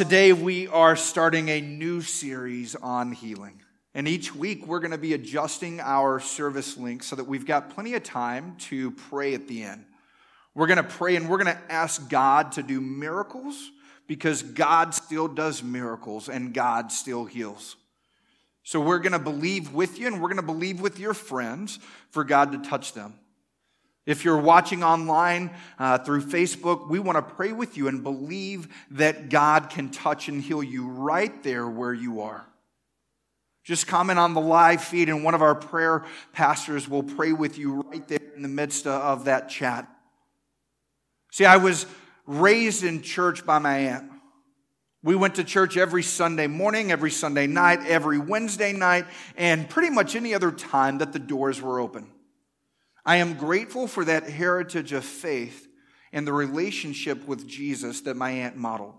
Today, we are starting a new series on healing. And each week, we're going to be adjusting our service link so that we've got plenty of time to pray at the end. We're going to pray and we're going to ask God to do miracles because God still does miracles and God still heals. So we're going to believe with you and we're going to believe with your friends for God to touch them. If you're watching online uh, through Facebook, we want to pray with you and believe that God can touch and heal you right there where you are. Just comment on the live feed, and one of our prayer pastors will pray with you right there in the midst of that chat. See, I was raised in church by my aunt. We went to church every Sunday morning, every Sunday night, every Wednesday night, and pretty much any other time that the doors were open. I am grateful for that heritage of faith and the relationship with Jesus that my aunt modeled.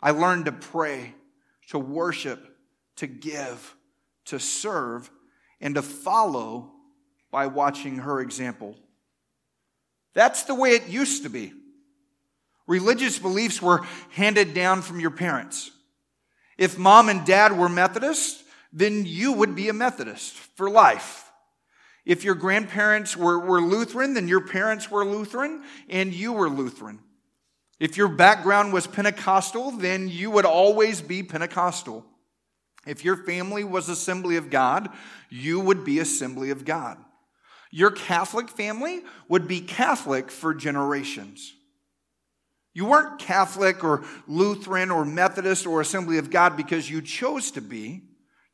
I learned to pray, to worship, to give, to serve, and to follow by watching her example. That's the way it used to be. Religious beliefs were handed down from your parents. If mom and dad were Methodist, then you would be a Methodist for life. If your grandparents were, were Lutheran, then your parents were Lutheran and you were Lutheran. If your background was Pentecostal, then you would always be Pentecostal. If your family was Assembly of God, you would be Assembly of God. Your Catholic family would be Catholic for generations. You weren't Catholic or Lutheran or Methodist or Assembly of God because you chose to be.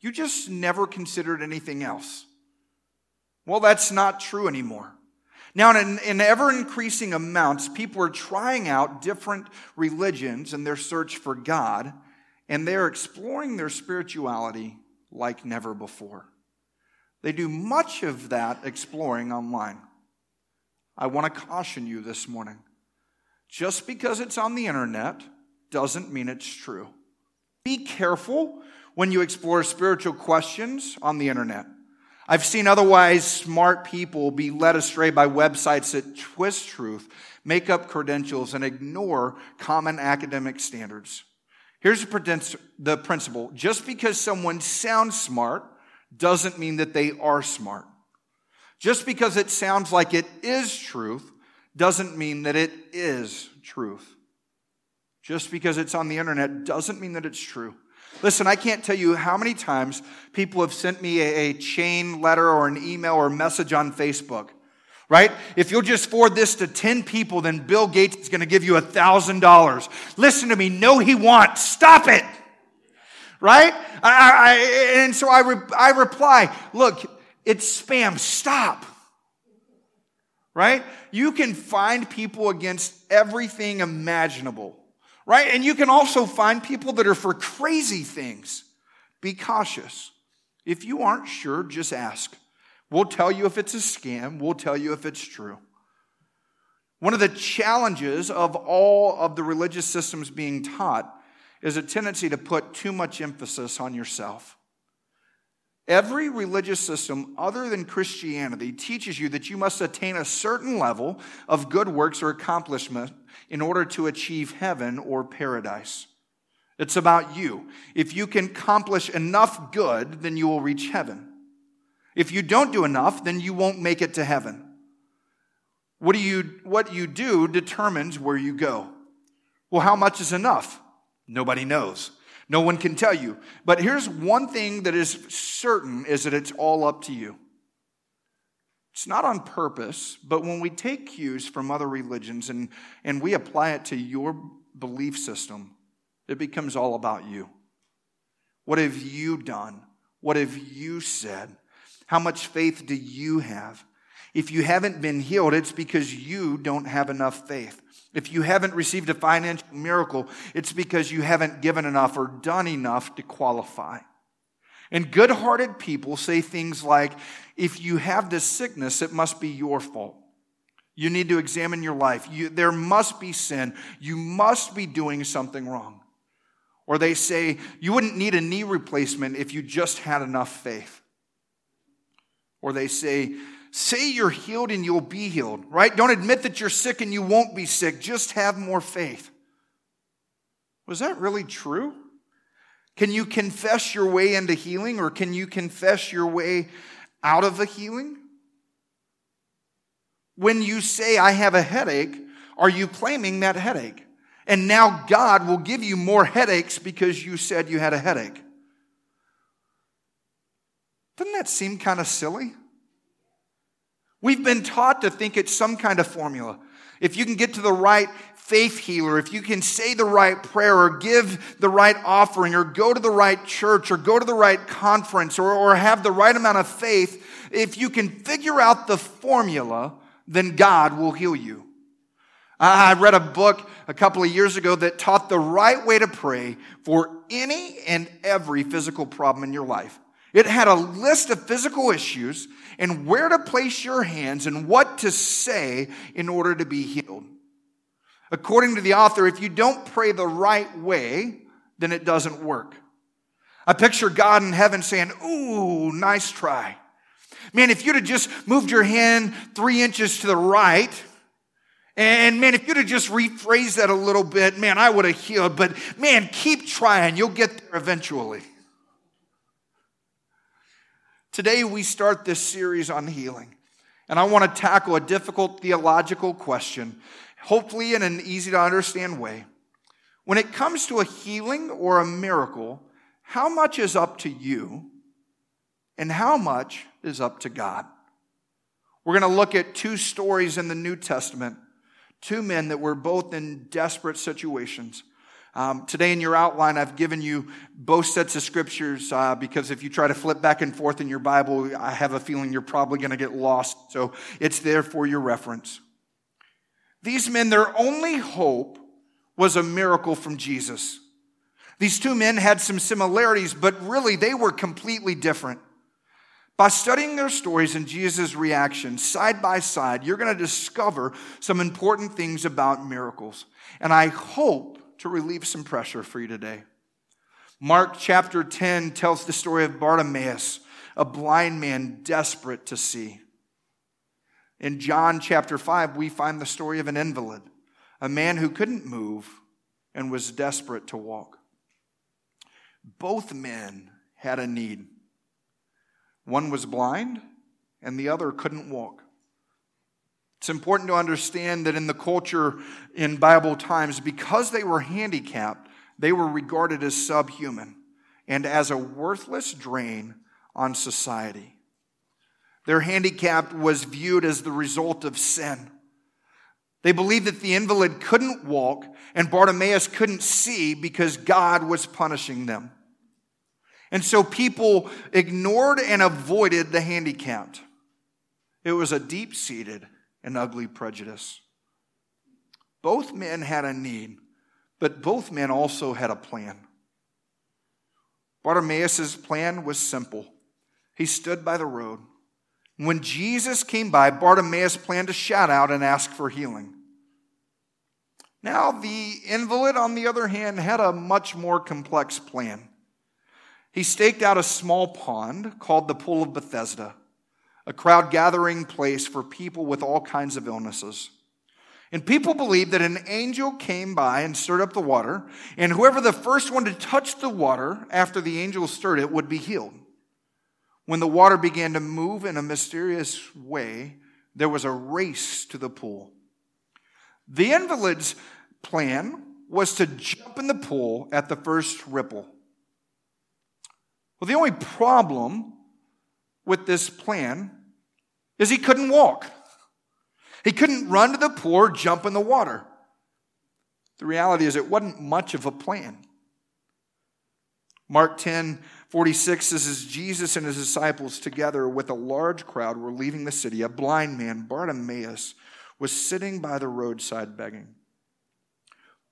You just never considered anything else. Well, that's not true anymore. Now, in, in ever increasing amounts, people are trying out different religions in their search for God, and they're exploring their spirituality like never before. They do much of that exploring online. I want to caution you this morning. Just because it's on the internet doesn't mean it's true. Be careful when you explore spiritual questions on the internet. I've seen otherwise smart people be led astray by websites that twist truth, make up credentials, and ignore common academic standards. Here's the principle just because someone sounds smart doesn't mean that they are smart. Just because it sounds like it is truth doesn't mean that it is truth. Just because it's on the internet doesn't mean that it's true. Listen, I can't tell you how many times people have sent me a, a, chain letter or an email or message on Facebook, right? If you'll just forward this to 10 people, then Bill Gates is going to give you $1,000. Listen to me. No, he won't. Stop it. Right? I, I, and so I, re, I reply, look, it's spam. Stop. Right? You can find people against everything imaginable right? And you can also find people that are for crazy things. Be cautious. If you aren't sure, just ask. We'll tell you if it's a scam, we'll tell you if it's true. One of the challenges of all of the religious systems being taught is a tendency to put too much emphasis on yourself. Every religious system other than Christianity teaches you that you must attain a certain level of good works or accomplishment in order to achieve heaven or paradise. It's about you. If you can accomplish enough good, then you will reach heaven. If you don't do enough, then you won't make it to heaven. What, do you, what you do determines where you go. Well, how much is enough? Nobody knows. No one can tell you. But here's one thing that is certain is that it's all up to you. It's not on purpose, but when we take cues from other religions and, and we apply it to your belief system, it becomes all about you. What have you done? What have you said? How much faith do you have? If you haven't been healed, it's because you don't have enough faith. If you haven't received a financial miracle, it's because you haven't given enough or done enough to qualify. And good hearted people say things like, if you have this sickness, it must be your fault. You need to examine your life. You, there must be sin. You must be doing something wrong. Or they say, you wouldn't need a knee replacement if you just had enough faith. Or they say, say you're healed and you'll be healed, right? Don't admit that you're sick and you won't be sick. Just have more faith. Was that really true? Can you confess your way into healing or can you confess your way out of a healing? When you say, I have a headache, are you claiming that headache? And now God will give you more headaches because you said you had a headache. Doesn't that seem kind of silly? We've been taught to think it's some kind of formula. If you can get to the right faith healer, if you can say the right prayer or give the right offering or go to the right church or go to the right conference or, or have the right amount of faith, if you can figure out the formula, then God will heal you. I read a book a couple of years ago that taught the right way to pray for any and every physical problem in your life. It had a list of physical issues and where to place your hands and what to say in order to be healed. According to the author, if you don't pray the right way, then it doesn't work. I picture God in heaven saying, Ooh, nice try. Man, if you'd have just moved your hand three inches to the right, and man, if you'd have just rephrased that a little bit, man, I would have healed. But man, keep trying. You'll get there eventually. Today, we start this series on healing. And I want to tackle a difficult theological question, hopefully in an easy to understand way. When it comes to a healing or a miracle, how much is up to you and how much is up to God? We're going to look at two stories in the New Testament, two men that were both in desperate situations. Um, today in your outline, I've given you both sets of scriptures uh, because if you try to flip back and forth in your Bible, I have a feeling you're probably going to get lost. So it's there for your reference. These men, their only hope was a miracle from Jesus. These two men had some similarities, but really they were completely different. By studying their stories and Jesus' reaction side by side, you're going to discover some important things about miracles. And I hope to relieve some pressure for you today. Mark chapter 10 tells the story of Bartimaeus, a blind man desperate to see. In John chapter 5, we find the story of an invalid, a man who couldn't move and was desperate to walk. Both men had a need. One was blind, and the other couldn't walk. It's important to understand that in the culture in Bible times, because they were handicapped, they were regarded as subhuman and as a worthless drain on society. Their handicap was viewed as the result of sin. They believed that the invalid couldn't walk and Bartimaeus couldn't see because God was punishing them. And so people ignored and avoided the handicapped. It was a deep seated and ugly prejudice. Both men had a need, but both men also had a plan. Bartimaeus' plan was simple. He stood by the road. When Jesus came by, Bartimaeus planned to shout out and ask for healing. Now, the invalid, on the other hand, had a much more complex plan. He staked out a small pond called the Pool of Bethesda a crowd gathering place for people with all kinds of illnesses. And people believed that an angel came by and stirred up the water, and whoever the first one to touch the water after the angel stirred it would be healed. When the water began to move in a mysterious way, there was a race to the pool. The invalid's plan was to jump in the pool at the first ripple. Well, the only problem with this plan is he couldn't walk. He couldn't run to the pool jump in the water. The reality is, it wasn't much of a plan. Mark 10 46 says, As Jesus and his disciples, together with a large crowd, were leaving the city, a blind man, Bartimaeus, was sitting by the roadside begging.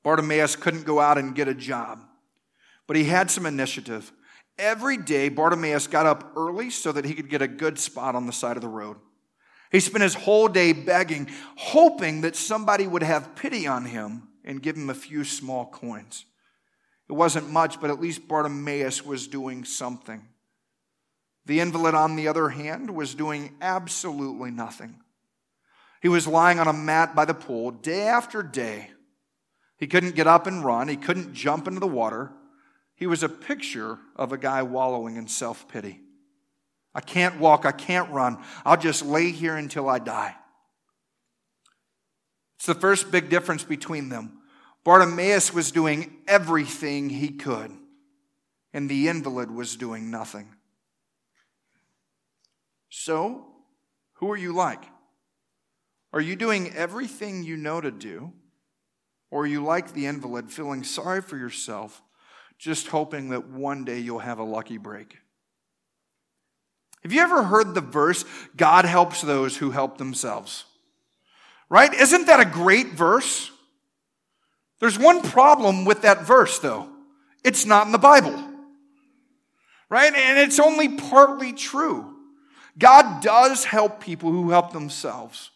Bartimaeus couldn't go out and get a job, but he had some initiative. Every day, Bartimaeus got up early so that he could get a good spot on the side of the road. He spent his whole day begging, hoping that somebody would have pity on him and give him a few small coins. It wasn't much, but at least Bartimaeus was doing something. The invalid, on the other hand, was doing absolutely nothing. He was lying on a mat by the pool day after day, He couldn't get up and run. He couldn't jump into the water. He was a picture of a guy wallowing in self pity. I can't walk. I can't run. I'll just lay here until I die. It's the first big difference between them. Bartimaeus was doing everything he could, and the invalid was doing nothing. So, who are you like? Are you doing everything you know to do? Or are you like the invalid, feeling sorry for yourself, just hoping that one day you'll have a lucky break? Have you ever heard the verse, God helps those who help themselves? Right? Isn't that a great verse? There's one problem with that verse, though. It's not in the Bible. Right? And it's only partly true. God does help people who help themselves,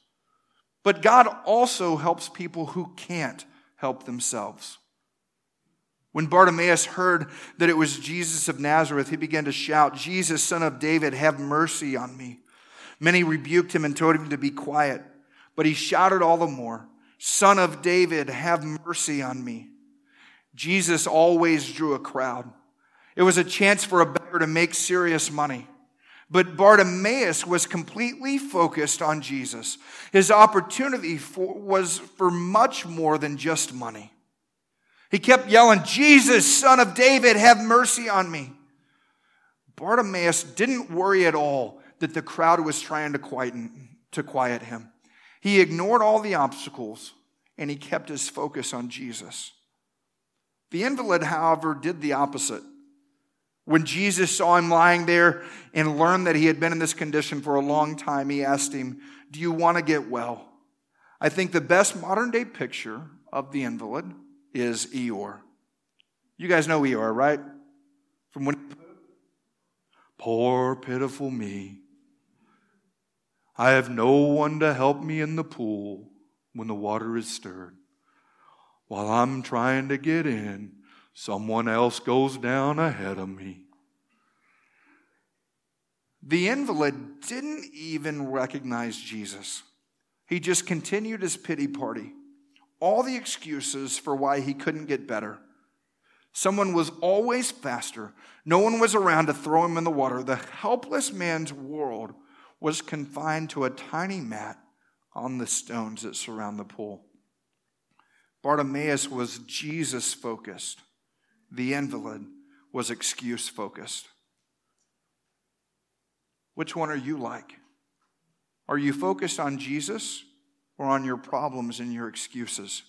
but God also helps people who can't help themselves. When Bartimaeus heard that it was Jesus of Nazareth, he began to shout, Jesus, son of David, have mercy on me. Many rebuked him and told him to be quiet, but he shouted all the more, Son of David, have mercy on me. Jesus always drew a crowd. It was a chance for a beggar to make serious money. But Bartimaeus was completely focused on Jesus. His opportunity for, was for much more than just money. He kept yelling, Jesus, son of David, have mercy on me. Bartimaeus didn't worry at all that the crowd was trying to quiet, to quiet him. He ignored all the obstacles and he kept his focus on Jesus. The invalid, however, did the opposite. When Jesus saw him lying there and learned that he had been in this condition for a long time, he asked him, Do you want to get well? I think the best modern day picture of the invalid is Eeyore. You guys know Eeyore, right? From when Poor pitiful me. I have no one to help me in the pool when the water is stirred. While I'm trying to get in, Someone else goes down ahead of me. The invalid didn't even recognize Jesus. He just continued his pity party. All the excuses for why he couldn't get better. Someone was always faster. No one was around to throw him in the water. The helpless man's world was confined to a tiny mat on the stones that surround the pool. Bartimaeus was Jesus focused the invalid was excuse focused. Which one are you like? Are you focused on Jesus or on your problems and your excuses?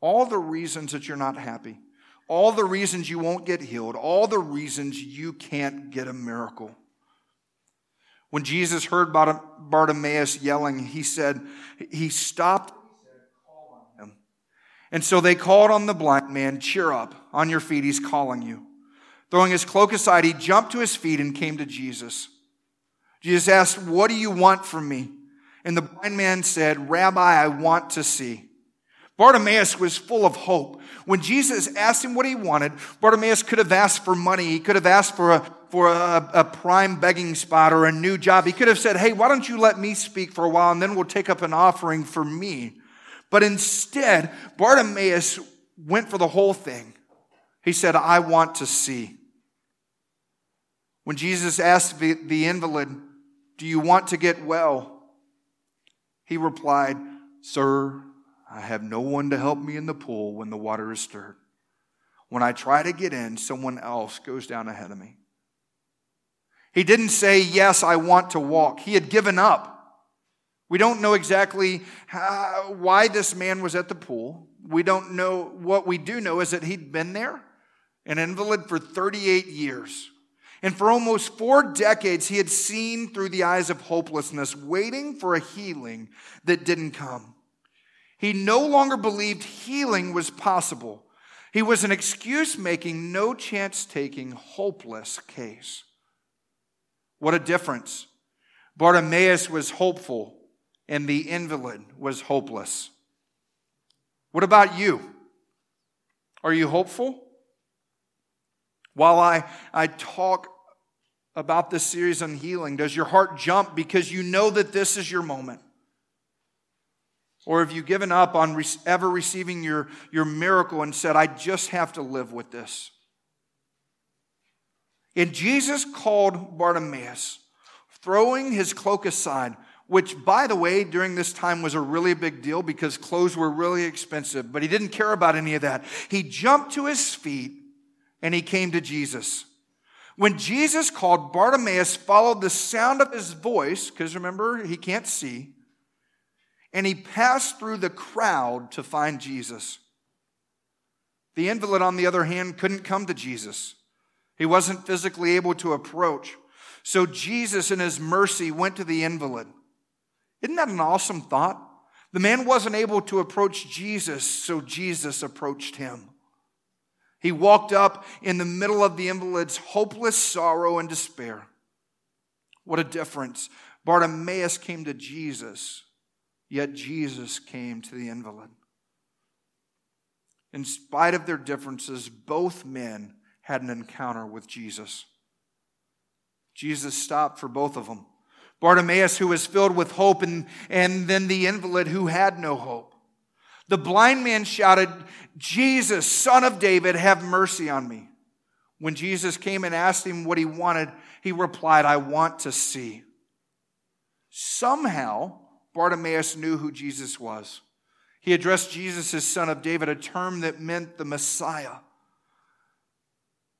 All the reasons that you're not happy, all the reasons you won't get healed, all the reasons you can't get a miracle. When Jesus heard Bartimaeus yelling, he said, he stopped and so they called on the blind man, Cheer up, on your feet, he's calling you. Throwing his cloak aside, he jumped to his feet and came to Jesus. Jesus asked, What do you want from me? And the blind man said, Rabbi, I want to see. Bartimaeus was full of hope. When Jesus asked him what he wanted, Bartimaeus could have asked for money. He could have asked for a, for a, a, prime begging spot or a new job. He could have said, Hey, why don't you let me speak for a while and then we'll take up an offering for me. But instead, Bartimaeus went for the whole thing. He said, I want to see. When Jesus asked the, the invalid, Do you want to get well? He replied, Sir, I have no one to help me in the pool when the water is stirred. When I try to get in, someone else goes down ahead of me. He didn't say, Yes, I want to walk. He had given up. We don't know exactly how, why this man was at the pool. We don't know. What we do know is that he'd been there, an invalid for 38 years. And for almost four decades, he had seen through the eyes of hopelessness, waiting for a healing that didn't come. He no longer believed healing was possible. He was an excuse making, no chance taking, hopeless case. What a difference. Bartimaeus was hopeful and the invalid was hopeless. What about you? Are you hopeful? While I, I talk about this series on healing, does your heart jump because you know that this is your moment? Or have you given up on re- ever receiving your, your miracle and said, I just have to live with this? And Jesus called Bartimaeus, throwing his cloak aside, which, by the way, during this time was a really big deal because clothes were really expensive, but he didn't care about any of that. He jumped to his feet and he came to Jesus. When Jesus called, Bartimaeus followed the sound of his voice, because remember, he can't see, and he passed through the crowd to find Jesus. The invalid, on the other hand, couldn't come to Jesus. He wasn't physically able to approach. So Jesus, in his mercy, went to the invalid. Isn't that an awesome thought? The man wasn't able to approach Jesus, so Jesus approached him. He walked up in the middle of the invalid's hopeless sorrow and despair. What a difference. Bartimaeus came to Jesus, yet Jesus came to the invalid. In spite of their differences, both men had an encounter with Jesus. Jesus stopped for both of them. Bartimaeus, who was filled with hope, and, and then the invalid who had no hope. The blind man shouted, Jesus, son of David, have mercy on me. When Jesus came and asked him what he wanted, he replied, I want to see. Somehow, Bartimaeus knew who Jesus was. He addressed Jesus as son of David, a term that meant the Messiah.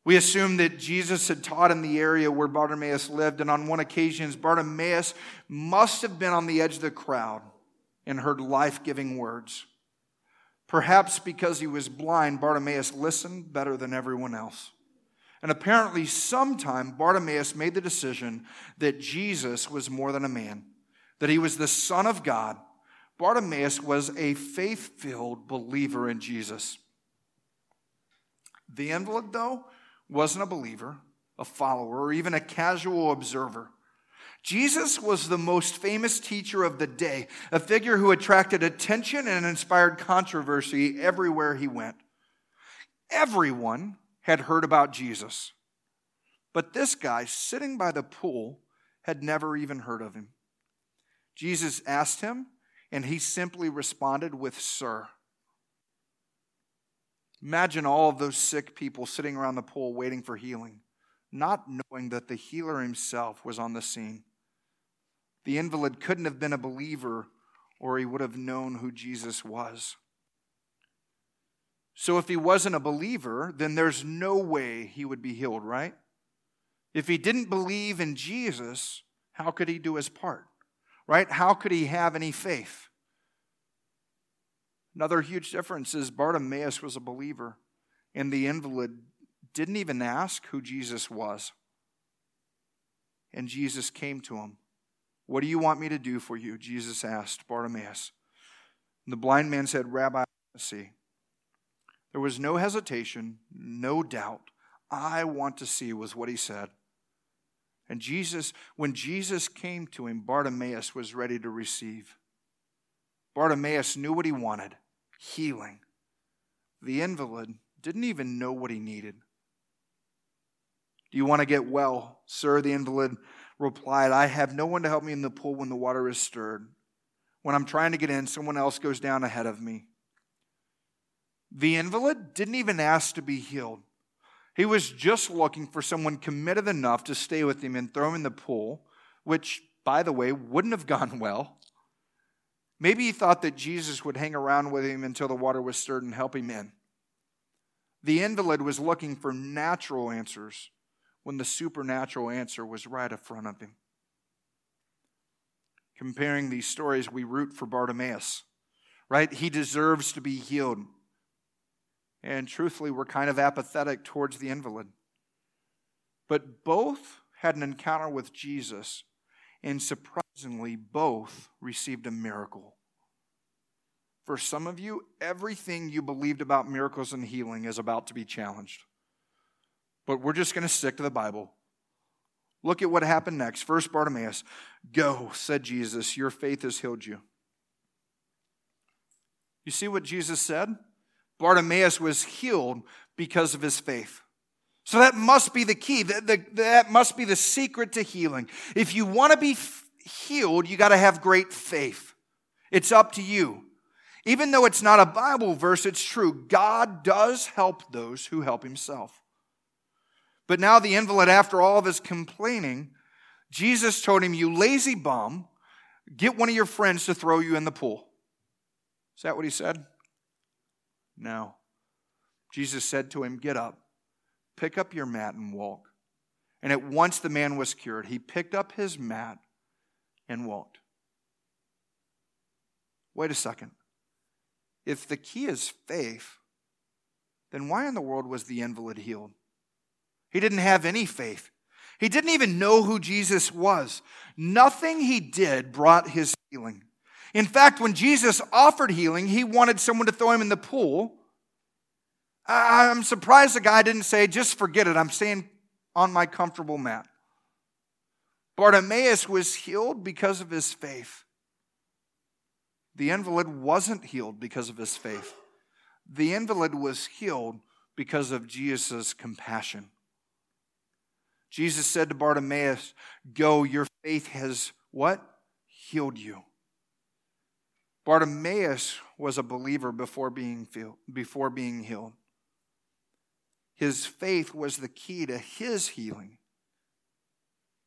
We assume that Jesus had taught in the area where Bartimaeus lived, and on one occasion, Bartimaeus must have been on the edge of the crowd and heard life giving words. Perhaps because he was blind, Bartimaeus listened better than everyone else. And apparently, sometime Bartimaeus made the decision that Jesus was more than a man, that he was the Son of God. Bartimaeus was a faith filled believer in Jesus. The invalid, though, wasn't a believer, a follower, or even a casual observer. Jesus was the most famous teacher of the day, a figure who attracted attention and inspired controversy everywhere he went. Everyone had heard about Jesus. But this guy sitting by the pool had never even heard of him. Jesus asked him, and he simply responded with, Sir. Imagine all of those sick people sitting around the pool waiting for healing, not knowing that the healer himself was on the scene. The invalid couldn't have been a believer, or he would have known who Jesus was. So, if he wasn't a believer, then there's no way he would be healed, right? If he didn't believe in Jesus, how could he do his part? Right? How could he have any faith? Another huge difference is Bartimaeus was a believer, and the invalid didn't even ask who Jesus was. And Jesus came to him. What do you want me to do for you? Jesus asked Bartimaeus. And the blind man said, Rabbi, see. There was no hesitation, no doubt. I want to see, was what he said. And Jesus, when Jesus came to him, Bartimaeus was ready to receive. Bartimaeus knew what he wanted healing. The invalid didn't even know what he needed. Do you want to get well, sir? The invalid replied, I have no one to help me in the pool when the water is stirred. When I'm trying to get in, someone else goes down ahead of me. The invalid didn't even ask to be healed. He was just looking for someone committed enough to stay with him and throw him in the pool, which, by the way, wouldn't have gone well. Maybe he thought that Jesus would hang around with him until the water was stirred and help him in. The invalid was looking for natural answers when the supernatural answer was right in front of him. Comparing these stories, we root for Bartimaeus, right? He deserves to be healed. And truthfully, we're kind of apathetic towards the invalid. But both had an encounter with Jesus and surprisingly, both received a miracle. For some of you, everything you believed about miracles and healing is about to be challenged. But we're just going to stick to the Bible. Look at what happened next. First, Bartimaeus, Go, said Jesus, your faith has healed you. You see what Jesus said? Bartimaeus was healed because of his faith. So that must be the key. That, that must be the secret to healing. If you want to be healed, you got to have great faith. It's up to you. Even though it's not a Bible verse, it's true. God does help those who help himself. But now the invalid, after all of his complaining, Jesus told him, You lazy bum, get one of your friends to throw you in the pool. Is that what he said? No. Jesus said to him, Get up, pick up your mat, and walk. And at once the man was cured. He picked up his mat and walked. Wait a second. If the key is faith, then why in the world was the invalid healed? He didn't have any faith. He didn't even know who Jesus was. Nothing he did brought his healing. In fact, when Jesus offered healing, he wanted someone to throw him in the pool. I'm surprised the guy didn't say, just forget it. I'm staying on my comfortable mat. Bartimaeus was healed because of his faith. The invalid wasn't healed because of his faith. The invalid was healed because of Jesus' compassion. Jesus said to Bartimaeus, Go, your faith has what? Healed you. Bartimaeus was a believer before being, before being healed. His faith was the key to his healing.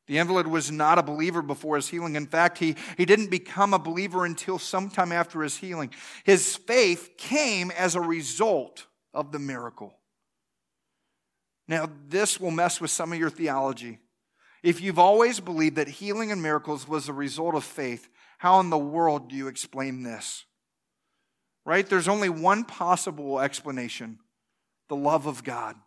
The invalid was not a believer before his healing. In fact, he, he didn't become a believer until sometime after his healing. His faith came as a result of the miracle. Now, this will mess with some of your theology. If you've always believed that healing and miracles was a result of faith, how in the world do you explain this? Right? There's only one possible explanation the love of God.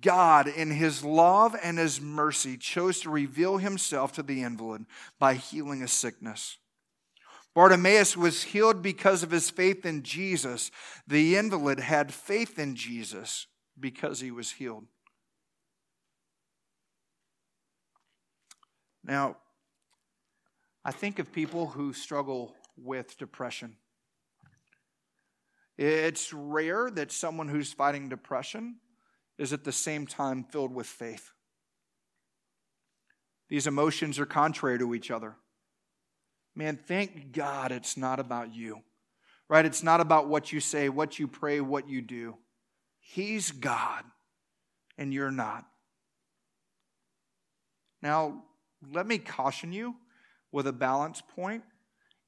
God, in his love and his mercy, chose to reveal himself to the invalid by healing a sickness. Bartimaeus was healed because of his faith in Jesus. The invalid had faith in Jesus because he was healed. Now, I think of people who struggle with depression. It's rare that someone who's fighting depression is at the same time filled with faith. These emotions are contrary to each other. Man, thank God it's not about you, right? It's not about what you say, what you pray, what you do. He's God, and you're not. Now, let me caution you with a balance point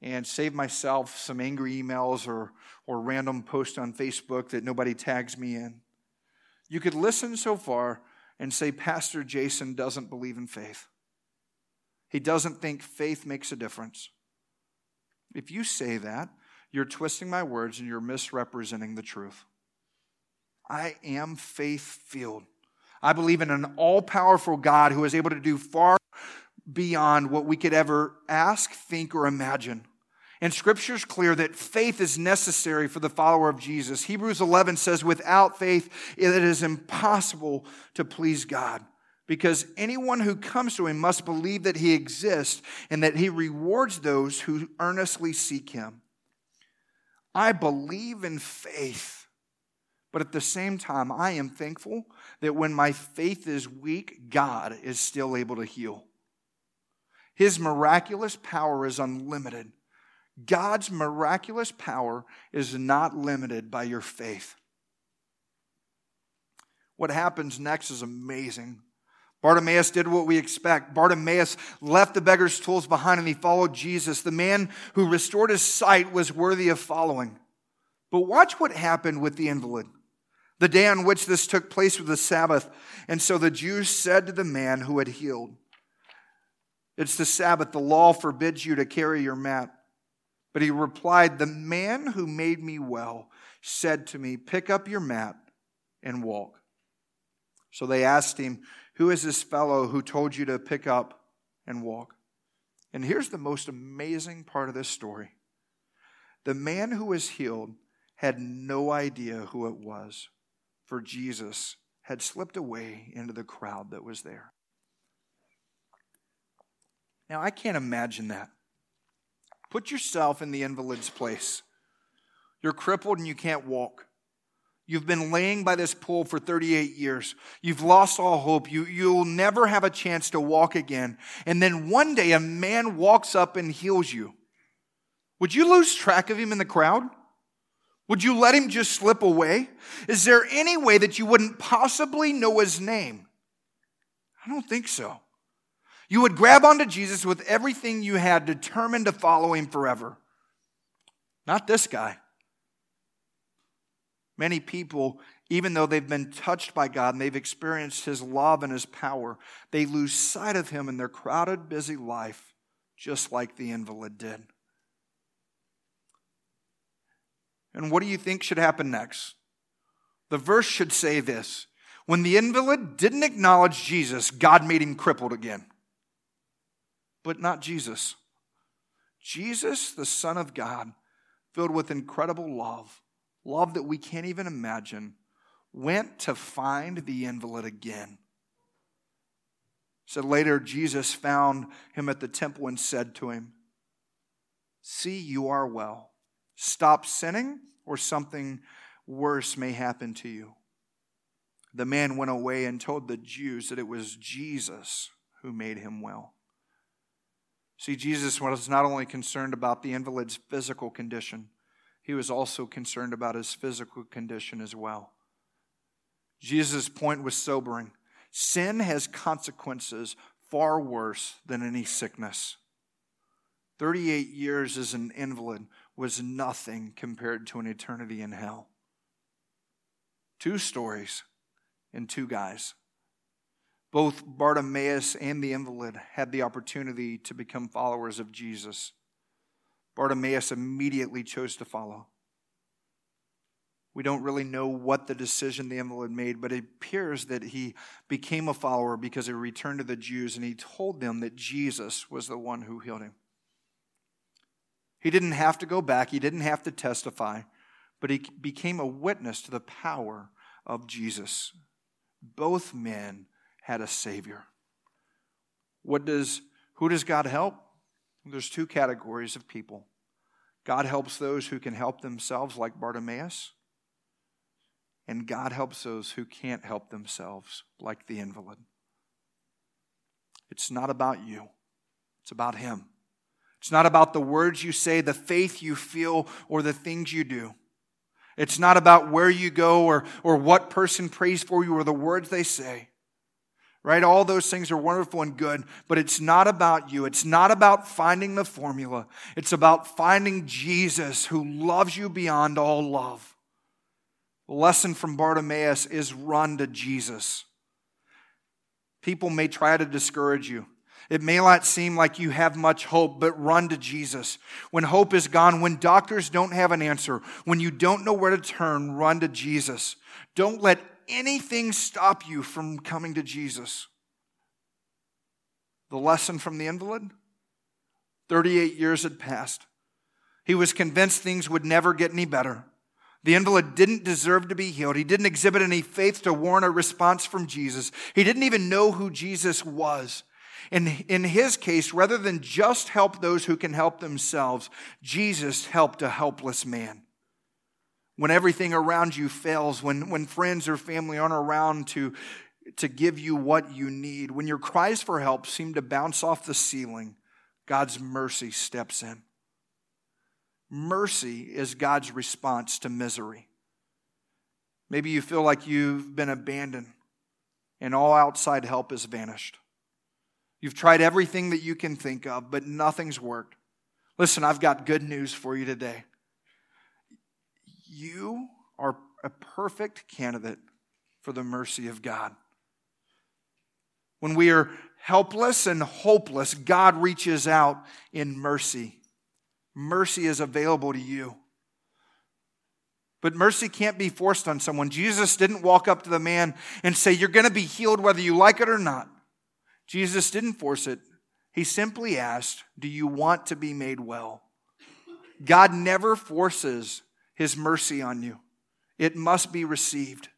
and save myself some angry emails or, or random posts on Facebook that nobody tags me in. You could listen so far and say, Pastor Jason doesn't believe in faith. He doesn't think faith makes a difference. If you say that, you're twisting my words and you're misrepresenting the truth. I am faith filled. I believe in an all powerful God who is able to do far beyond what we could ever ask, think, or imagine. And scripture is clear that faith is necessary for the follower of Jesus. Hebrews 11 says, without faith, it is impossible to please God because anyone who comes to him must believe that he exists and that he rewards those who earnestly seek him. I believe in faith but at the same time, I am thankful that when my faith is weak, God is still able to heal. His miraculous power is unlimited. God's miraculous power is not limited by your faith. What happens next is amazing. Bartimaeus did what we expect. Bartimaeus left the beggar's tools behind and he followed Jesus. The man who restored his sight was worthy of following. But watch what happened with the invalid. The day on which this took place was the Sabbath. And so the Jews said to the man who had healed, It's the Sabbath. The law forbids you to carry your mat. But he replied, The man who made me well said to me, Pick up your mat and walk. So they asked him, Who is this fellow who told you to pick up and walk? And here's the most amazing part of this story the man who was healed had no idea who it was for Jesus had slipped away into the crowd that was there. Now, I can't imagine that. Put yourself in the invalid's place. You're crippled and you can't walk. You've been laying by this pool for 38 years. You've lost all hope. You, you'll never have a chance to walk again. And then one day a man walks up and heals you. Would you lose track of him in the crowd? Would you let him just slip away? Is there any way that you wouldn't possibly know his name? I don't think so. You would grab onto Jesus with everything you had, determined to follow him forever. Not this guy. Many people, even though they've been touched by God and they've experienced his love and his power, they lose sight of him in their crowded, busy life, just like the invalid did. And what do you think should happen next? The verse should say this When the invalid didn't acknowledge Jesus, God made him crippled again. But not Jesus. Jesus, the Son of God, filled with incredible love, love that we can't even imagine, went to find the invalid again. So later, Jesus found him at the temple and said to him, See, you are well. Stop sinning, or something worse may happen to you. The man went away and told the Jews that it was Jesus who made him well. See, Jesus was not only concerned about the invalid's physical condition, he was also concerned about his physical condition as well. Jesus' point was sobering. Sin has consequences far worse than any sickness. 38 years as an invalid was nothing compared to an eternity in hell. Two stories and two guys. Both Bartimaeus and the invalid had the opportunity to become followers of Jesus. Bartimaeus immediately chose to follow. We don't really know what the decision the invalid made, but it appears that he became a follower because he returned to the Jews and he told them that Jesus was the one who healed him. He didn't have to go back, he didn't have to testify, but he became a witness to the power of Jesus. Both men had a Savior. What does, who does God help? There's two categories of people. God helps those who can help themselves, like Bartimaeus, and God helps those who can't help themselves, like the invalid. It's not about you, it's about Him. It's not about the words you say, the faith you feel, or the things you do. It's not about where you go or, or what person prays for you or the words they say. Right? All those things are wonderful and good, but it's not about you. It's not about finding the formula. It's about finding Jesus who loves you beyond all love. The lesson from Bartimaeus is run to Jesus. People may try to discourage you. It may not seem like you have much hope, but run to Jesus. When hope is gone, when doctors don't have an answer, when you don't know where to turn, run to Jesus. Don't let anything stop you from coming to Jesus. The lesson from the invalid 38 years had passed. He was convinced things would never get any better. The invalid didn't deserve to be healed. He didn't exhibit any faith to warrant a response from Jesus. He didn't even know who Jesus was. In, in his case, rather than just help those who can help themselves, Jesus helped a helpless man. When everything around you fails, when, when friends or family aren't around to, to give you what you need, when your cries for help seem to bounce off the ceiling, God's mercy steps in. Mercy is God's response to misery. Maybe you feel like you've been abandoned and all outside help has vanished. You've tried everything that you can think of, but nothing's worked. Listen, I've got good news for you today. You are a perfect candidate for the mercy of God. When we are helpless and hopeless, God reaches out in mercy. Mercy is available to you. But mercy can't be forced on someone. Jesus didn't walk up to the man and say, You're going to be healed whether you like it or not. Jesus didn't force it. He simply asked, Do you want to be made well? God never forces his mercy on you, it must be received.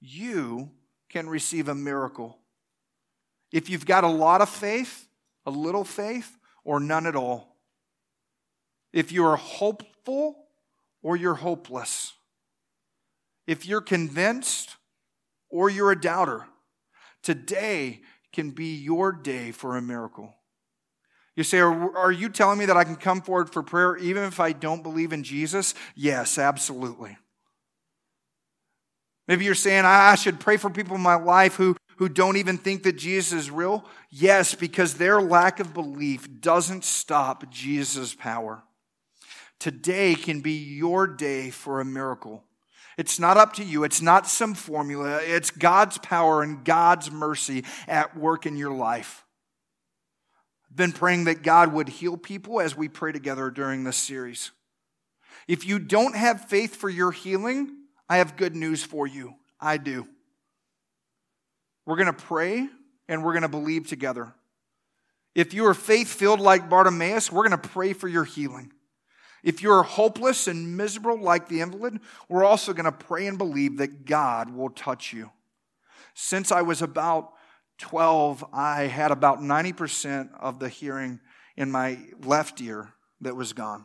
You can receive a miracle. If you've got a lot of faith, a little faith, or none at all. If you are hopeful or you're hopeless. If you're convinced or you're a doubter. Today can be your day for a miracle. You say, are, are you telling me that I can come forward for prayer even if I don't believe in Jesus? Yes, absolutely. Maybe you're saying, I should pray for people in my life who, who don't even think that Jesus is real. Yes, because their lack of belief doesn't stop Jesus' power. Today can be your day for a miracle. It's not up to you. It's not some formula. It's God's power and God's mercy at work in your life. I've been praying that God would heal people as we pray together during this series. If you don't have faith for your healing, I have good news for you. I do. We're going to pray and we're going to believe together. If you are faith filled like Bartimaeus, we're going to pray for your healing. If you're hopeless and miserable like the invalid, we're also going to pray and believe that God will touch you. Since I was about 12, I had about 90% of the hearing in my left ear that was gone.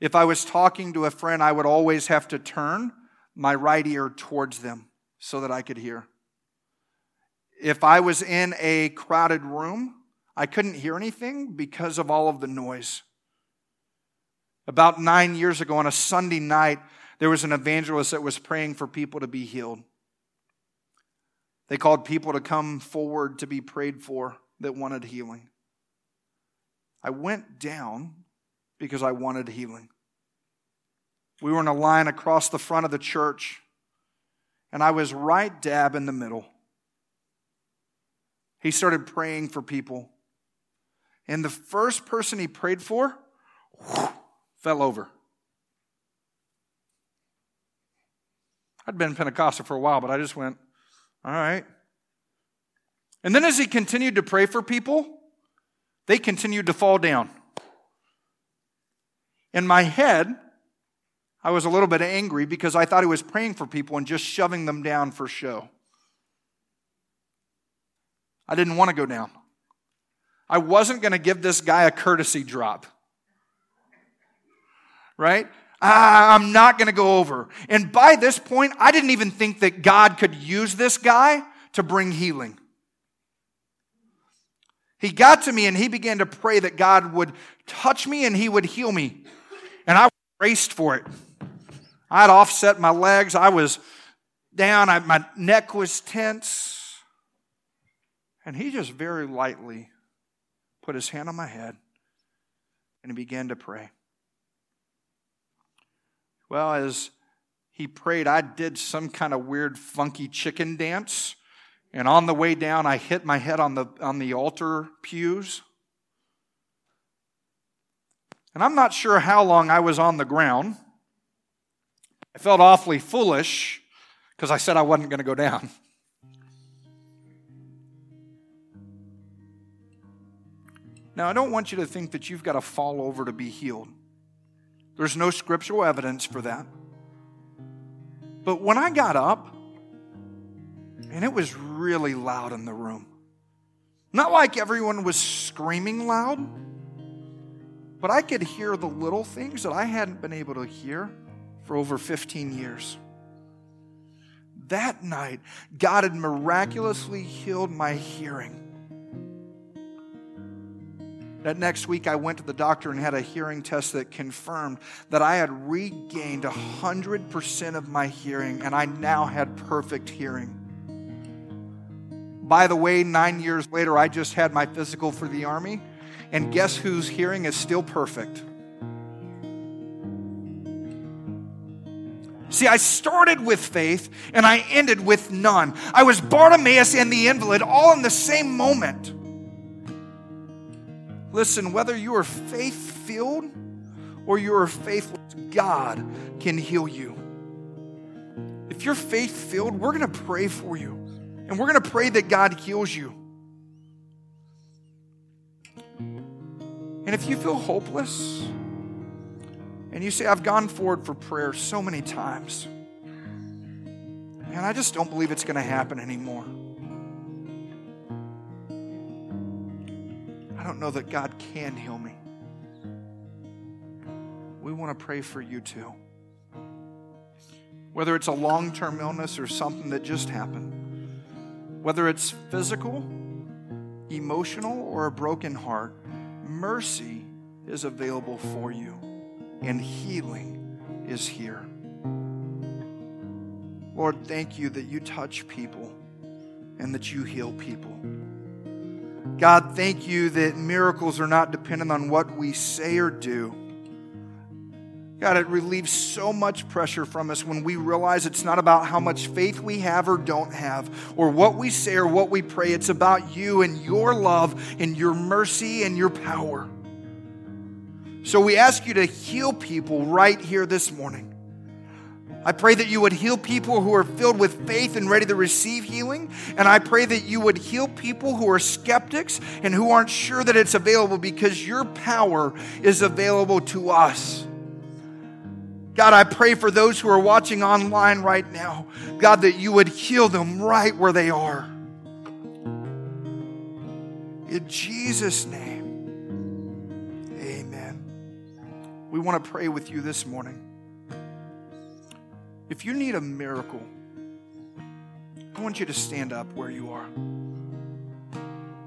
If I was talking to a friend, I would always have to turn my right ear towards them so that I could hear. If I was in a crowded room, I couldn't hear anything because of all of the noise. About nine years ago on a Sunday night, there was an evangelist that was praying for people to be healed. They called people to come forward to be prayed for that wanted healing. I went down because I wanted healing. We were in a line across the front of the church, and I was right dab in the middle. He started praying for people. And the first person he prayed for, fell over. I'd been Pentecostal for a while, but I just went, all right. And then as he continued to pray for people, they continued to fall down. In my head, I was a little bit angry because I thought he was praying for people and just shoving them down for show. I didn't want to go down. I wasn't going to give this guy a courtesy drop right? I'm not going to go over. And by this point, I didn't even think that God could use this guy to bring healing. He got to me and he began to pray that God would touch me and he would heal me. And I raced for it. I'd offset my legs. I was down. I, my neck was tense. And he just very lightly put his hand on my head and he began to pray. Well, as he prayed, I did some kind of weird, funky chicken dance. And on the way down, I hit my head on the, on the altar pews. And I'm not sure how long I was on the ground. I felt awfully foolish because I said I wasn't going to go down. Now, I don't want you to think that you've got to fall over to be healed. There's no scriptural evidence for that. But when I got up, and it was really loud in the room, not like everyone was screaming loud, but I could hear the little things that I hadn't been able to hear for over 15 years. That night, God had miraculously healed my hearing. That next week, I went to the doctor and had a hearing test that confirmed that I had regained 100% of my hearing and I now had perfect hearing. By the way, nine years later, I just had my physical for the Army, and guess whose hearing is still perfect? See, I started with faith and I ended with none. I was Bartimaeus and the invalid all in the same moment. Listen, whether you are faith filled or you are faithless, God can heal you. If you're faith filled, we're going to pray for you. And we're going to pray that God heals you. And if you feel hopeless and you say, I've gone forward for prayer so many times, and I just don't believe it's going to happen anymore. I don't know that God can heal me. We want to pray for you too. Whether it's a long term illness or something that just happened, whether it's physical, emotional, or a broken heart, mercy is available for you, and healing is here. Lord, thank you that you touch people and that you heal people. God, thank you that miracles are not dependent on what we say or do. God, it relieves so much pressure from us when we realize it's not about how much faith we have or don't have, or what we say or what we pray. It's about you and your love and your mercy and your power. So we ask you to heal people right here this morning. I pray that you would heal people who are filled with faith and ready to receive healing. And I pray that you would heal people who are skeptics and who aren't sure that it's available because your power is available to us. God, I pray for those who are watching online right now, God, that you would heal them right where they are. In Jesus' name, amen. We want to pray with you this morning. If you need a miracle, I want you to stand up where you are.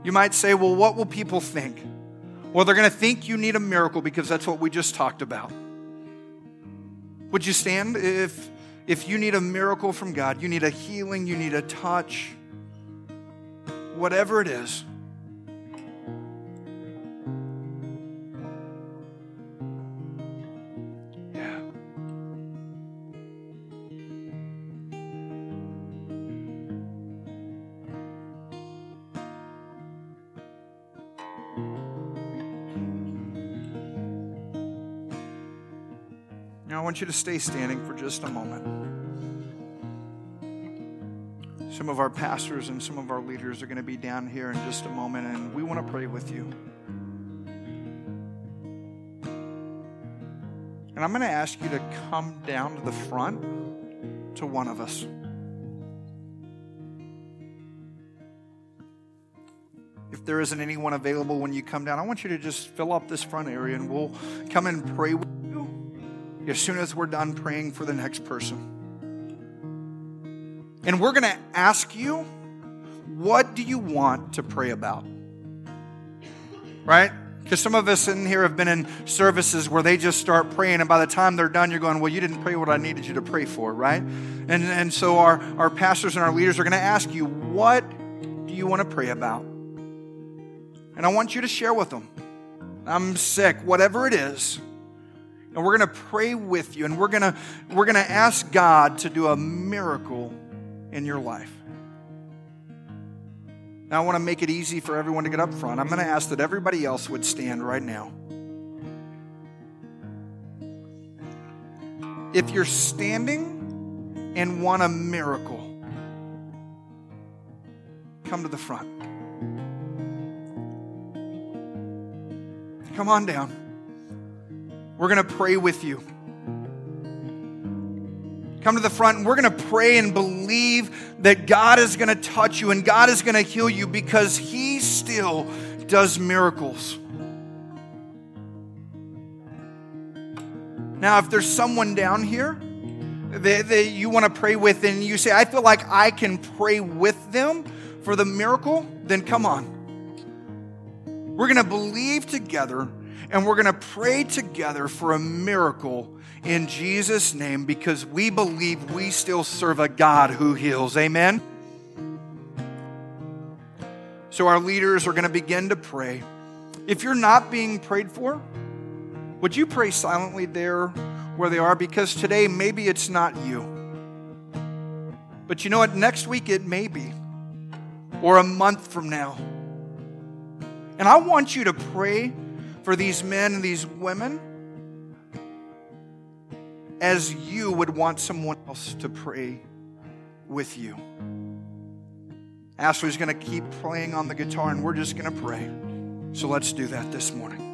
You might say, well, what will people think? Well, they're going to think you need a miracle because that's what we just talked about. Would you stand if, if you need a miracle from God, you need a healing, you need a touch, whatever it is? Want you to stay standing for just a moment. Some of our pastors and some of our leaders are going to be down here in just a moment, and we want to pray with you. And I'm going to ask you to come down to the front to one of us. If there isn't anyone available when you come down, I want you to just fill up this front area and we'll come and pray with as soon as we're done praying for the next person. And we're going to ask you, what do you want to pray about? Right? Because some of us in here have been in services where they just start praying, and by the time they're done, you're going, Well, you didn't pray what I needed you to pray for, right? And, and so our, our pastors and our leaders are going to ask you, What do you want to pray about? And I want you to share with them. I'm sick, whatever it is and we're going to pray with you and we're going to we're going to ask God to do a miracle in your life. Now I want to make it easy for everyone to get up front. I'm going to ask that everybody else would stand right now. If you're standing and want a miracle, come to the front. Come on down. We're going to pray with you. Come to the front and we're going to pray and believe that God is going to touch you and God is going to heal you because He still does miracles. Now, if there's someone down here that, that you want to pray with and you say, I feel like I can pray with them for the miracle, then come on. We're going to believe together and we're going to pray together for a miracle in Jesus' name because we believe we still serve a God who heals. Amen? So, our leaders are going to begin to pray. If you're not being prayed for, would you pray silently there where they are? Because today, maybe it's not you. But you know what? Next week, it may be, or a month from now. And I want you to pray for these men and these women as you would want someone else to pray with you. Ashley's going to keep playing on the guitar and we're just going to pray. So let's do that this morning.